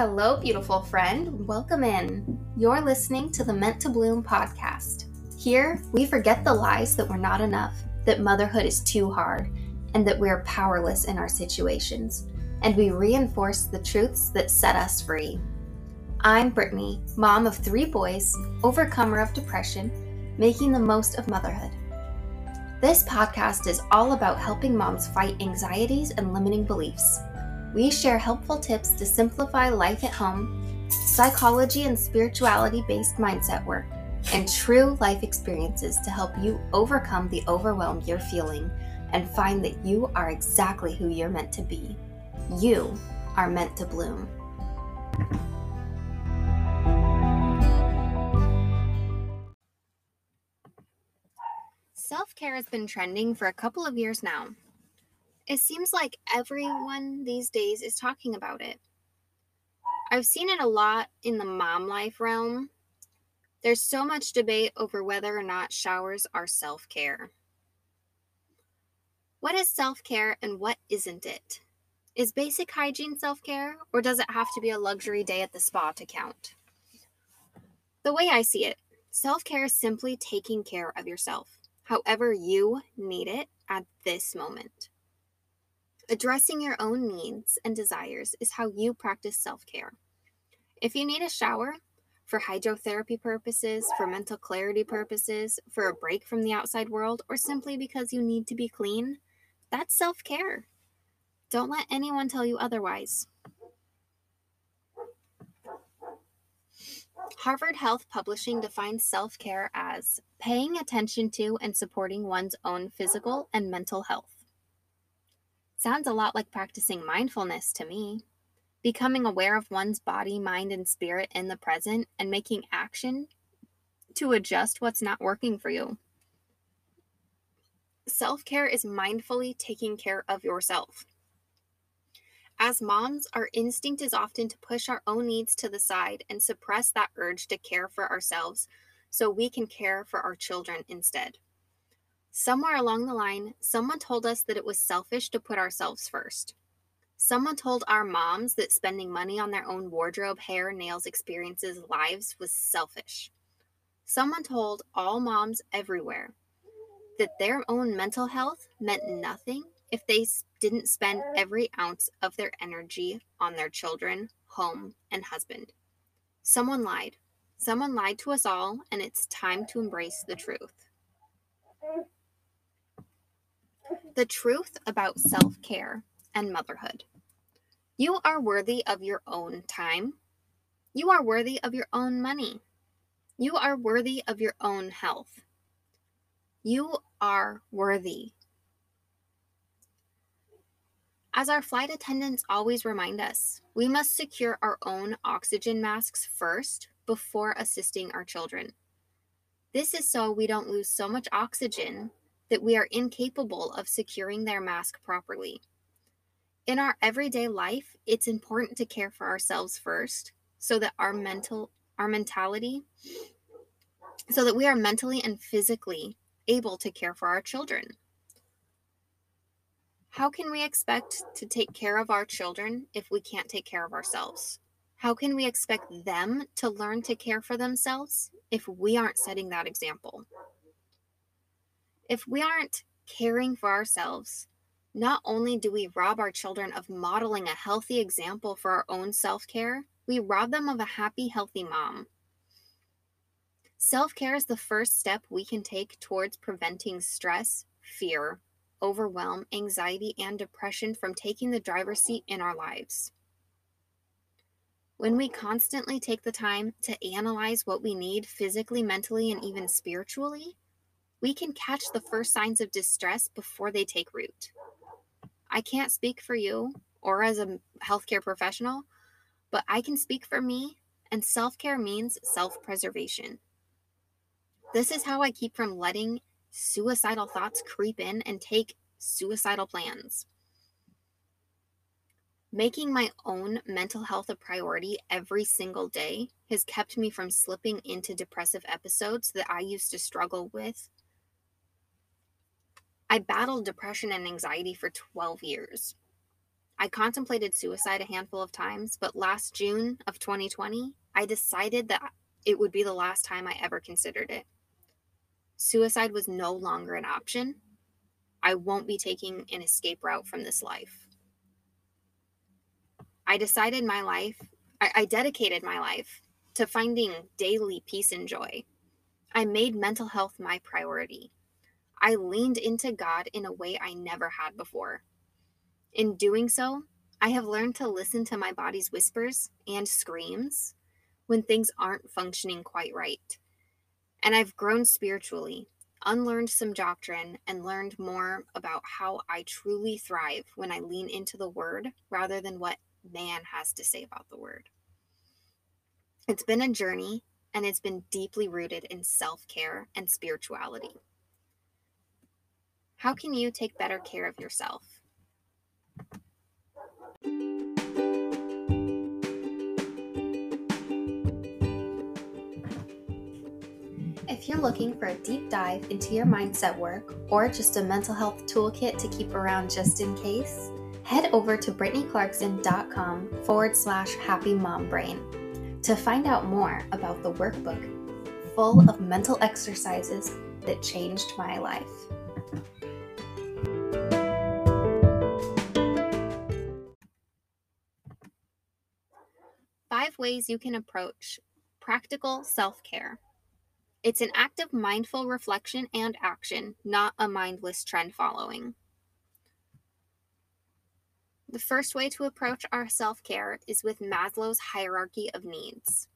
Hello, beautiful friend. Welcome in. You're listening to the Meant to Bloom podcast. Here, we forget the lies that we're not enough, that motherhood is too hard, and that we're powerless in our situations. And we reinforce the truths that set us free. I'm Brittni, mom of three boys, overcomer of depression, making the most of motherhood. This podcast is all about helping moms fight anxieties and limiting beliefs we share helpful tips to simplify life at home, psychology and spirituality based mindset work, and true life experiences to help you overcome the overwhelm you're feeling and find that you are exactly who you're meant to be. You are meant to bloom. Self care has been trending for a couple of years now, it seems like everyone these days is talking about it. I've seen it a lot in the mom life realm. There's so much debate over whether or not showers are self care. What is self care and what isn't it? Is basic hygiene self care, or does it have to be a luxury day at the spa to count? The way I see it, self care is simply taking care of yourself, however you need it at this moment. Addressing your own needs and desires is how you practice self care. If you need a shower for hydrotherapy purposes, for mental clarity purposes, for a break from the outside world, or simply because you need to be clean, that's self care. Don't let anyone tell you otherwise. Harvard Health Publishing defines self care as paying attention to and supporting one's own physical and mental health. Sounds a lot like practicing mindfulness to me. Becoming aware of one's body, mind, and spirit in the present and making action to adjust what's not working for you. Self care is mindfully taking care of yourself. As moms, our instinct is often to push our own needs to the side and suppress that urge to care for ourselves so we can care for our children instead. Somewhere along the line, someone told us that it was selfish to put ourselves first. Someone told our moms that spending money on their own wardrobe, hair, nails, experiences, lives was selfish. Someone told all moms everywhere that their own mental health meant nothing if they didn't spend every ounce of their energy on their children, home, and husband. Someone lied. Someone lied to us all, and it's time to embrace the truth. The truth about self care and motherhood. You are worthy of your own time. You are worthy of your own money. You are worthy of your own health. You are worthy. As our flight attendants always remind us, we must secure our own oxygen masks first before assisting our children. This is so we don't lose so much oxygen that we are incapable of securing their mask properly. In our everyday life, it's important to care for ourselves first so that our mental our mentality so that we are mentally and physically able to care for our children. How can we expect to take care of our children if we can't take care of ourselves? How can we expect them to learn to care for themselves if we aren't setting that example? If we aren't caring for ourselves, not only do we rob our children of modeling a healthy example for our own self care, we rob them of a happy, healthy mom. Self care is the first step we can take towards preventing stress, fear, overwhelm, anxiety, and depression from taking the driver's seat in our lives. When we constantly take the time to analyze what we need physically, mentally, and even spiritually, we can catch the first signs of distress before they take root. I can't speak for you or as a healthcare professional, but I can speak for me, and self care means self preservation. This is how I keep from letting suicidal thoughts creep in and take suicidal plans. Making my own mental health a priority every single day has kept me from slipping into depressive episodes that I used to struggle with I battled depression and anxiety for 12 years. I contemplated suicide a handful of times, but last June of 2020, I decided that it would be the last time I ever considered it. Suicide was no longer an option. I won't be taking an escape route from this life. I decided my life, I, I dedicated my life to finding daily peace and joy. I made mental health my priority. I leaned into God in a way I never had before. In doing so, I have learned to listen to my body's whispers and screams when things aren't functioning quite right. And I've grown spiritually, unlearned some doctrine, and learned more about how I truly thrive when I lean into the Word rather than what man has to say about the Word. It's been a journey and it's been deeply rooted in self care and spirituality. How can you take better care of yourself? If you're looking for a deep dive into your mindset work or just a mental health toolkit to keep around just in case, head over to brittniclarkson.com forward slash happy mom brain to find out more about the workbook full of mental exercises that changed my life. Five ways you can approach practical self care. It's an act of mindful reflection and action, not a mindless trend following. The first way to approach our self care is with Maslow's hierarchy of needs.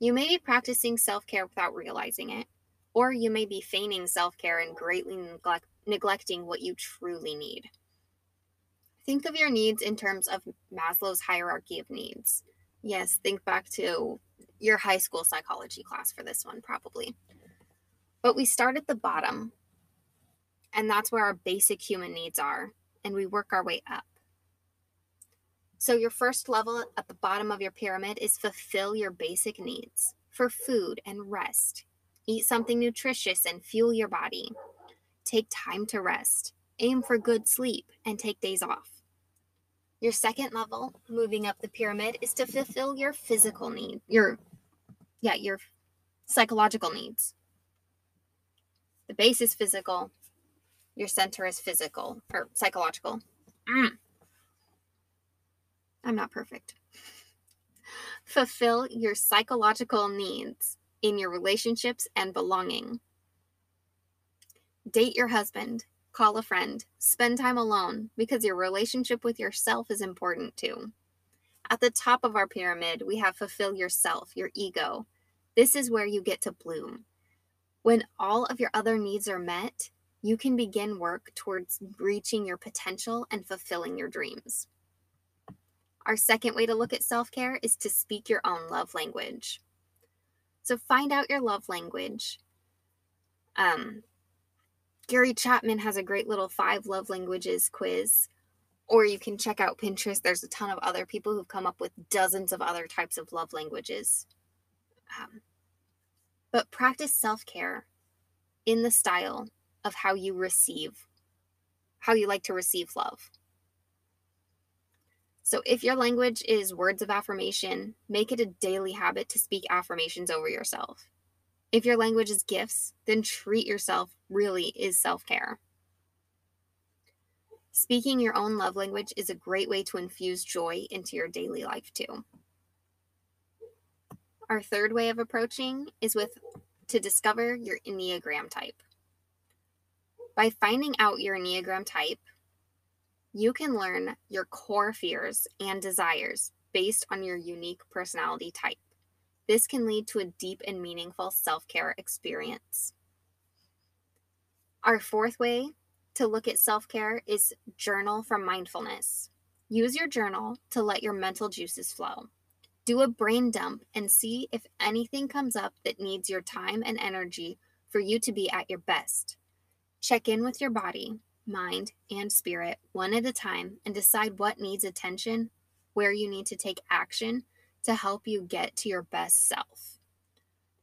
You may be practicing self care without realizing it, or you may be feigning self care and greatly neglect- neglecting what you truly need. Think of your needs in terms of Maslow's hierarchy of needs. Yes, think back to your high school psychology class for this one, probably. But we start at the bottom, and that's where our basic human needs are, and we work our way up. So, your first level at the bottom of your pyramid is fulfill your basic needs for food and rest. Eat something nutritious and fuel your body. Take time to rest. Aim for good sleep and take days off. Your second level, moving up the pyramid, is to fulfill your physical need, your yeah, your psychological needs. The base is physical, your center is physical or psychological. Mm. I'm not perfect. Fulfill your psychological needs in your relationships and belonging. Date your husband, call a friend, spend time alone because your relationship with yourself is important too. At the top of our pyramid, we have fulfill yourself, your ego. This is where you get to bloom. When all of your other needs are met, you can begin work towards reaching your potential and fulfilling your dreams. Our second way to look at self care is to speak your own love language. So find out your love language. Um, Gary Chapman has a great little five love languages quiz, or you can check out Pinterest. There's a ton of other people who've come up with dozens of other types of love languages. Um, but practice self care in the style of how you receive, how you like to receive love. So, if your language is words of affirmation, make it a daily habit to speak affirmations over yourself. If your language is gifts, then treat yourself really is self care. Speaking your own love language is a great way to infuse joy into your daily life, too. Our third way of approaching is with to discover your Enneagram type. By finding out your Enneagram type, you can learn your core fears and desires based on your unique personality type. This can lead to a deep and meaningful self care experience. Our fourth way to look at self care is journal from mindfulness. Use your journal to let your mental juices flow. Do a brain dump and see if anything comes up that needs your time and energy for you to be at your best. Check in with your body, mind, and spirit one at a time and decide what needs attention, where you need to take action, to help you get to your best self.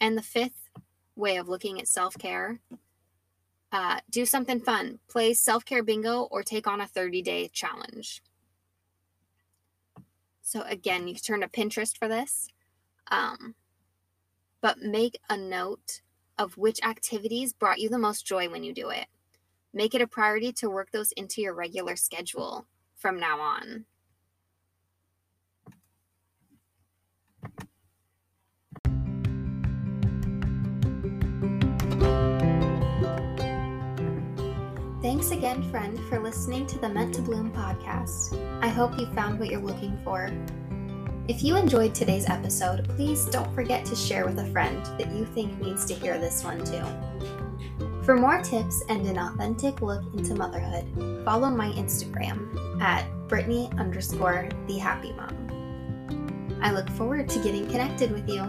And the fifth way of looking at self care uh, do something fun, play self care bingo, or take on a 30 day challenge. So, again, you can turn to Pinterest for this. Um, but make a note of which activities brought you the most joy when you do it. Make it a priority to work those into your regular schedule from now on. Thanks again, friend, for listening to the Meant to Bloom podcast. I hope you found what you're looking for. If you enjoyed today's episode, please don't forget to share with a friend that you think needs to hear this one too. For more tips and an authentic look into motherhood, follow my Instagram at Brittni underscore the happy mom. I look forward to getting connected with you.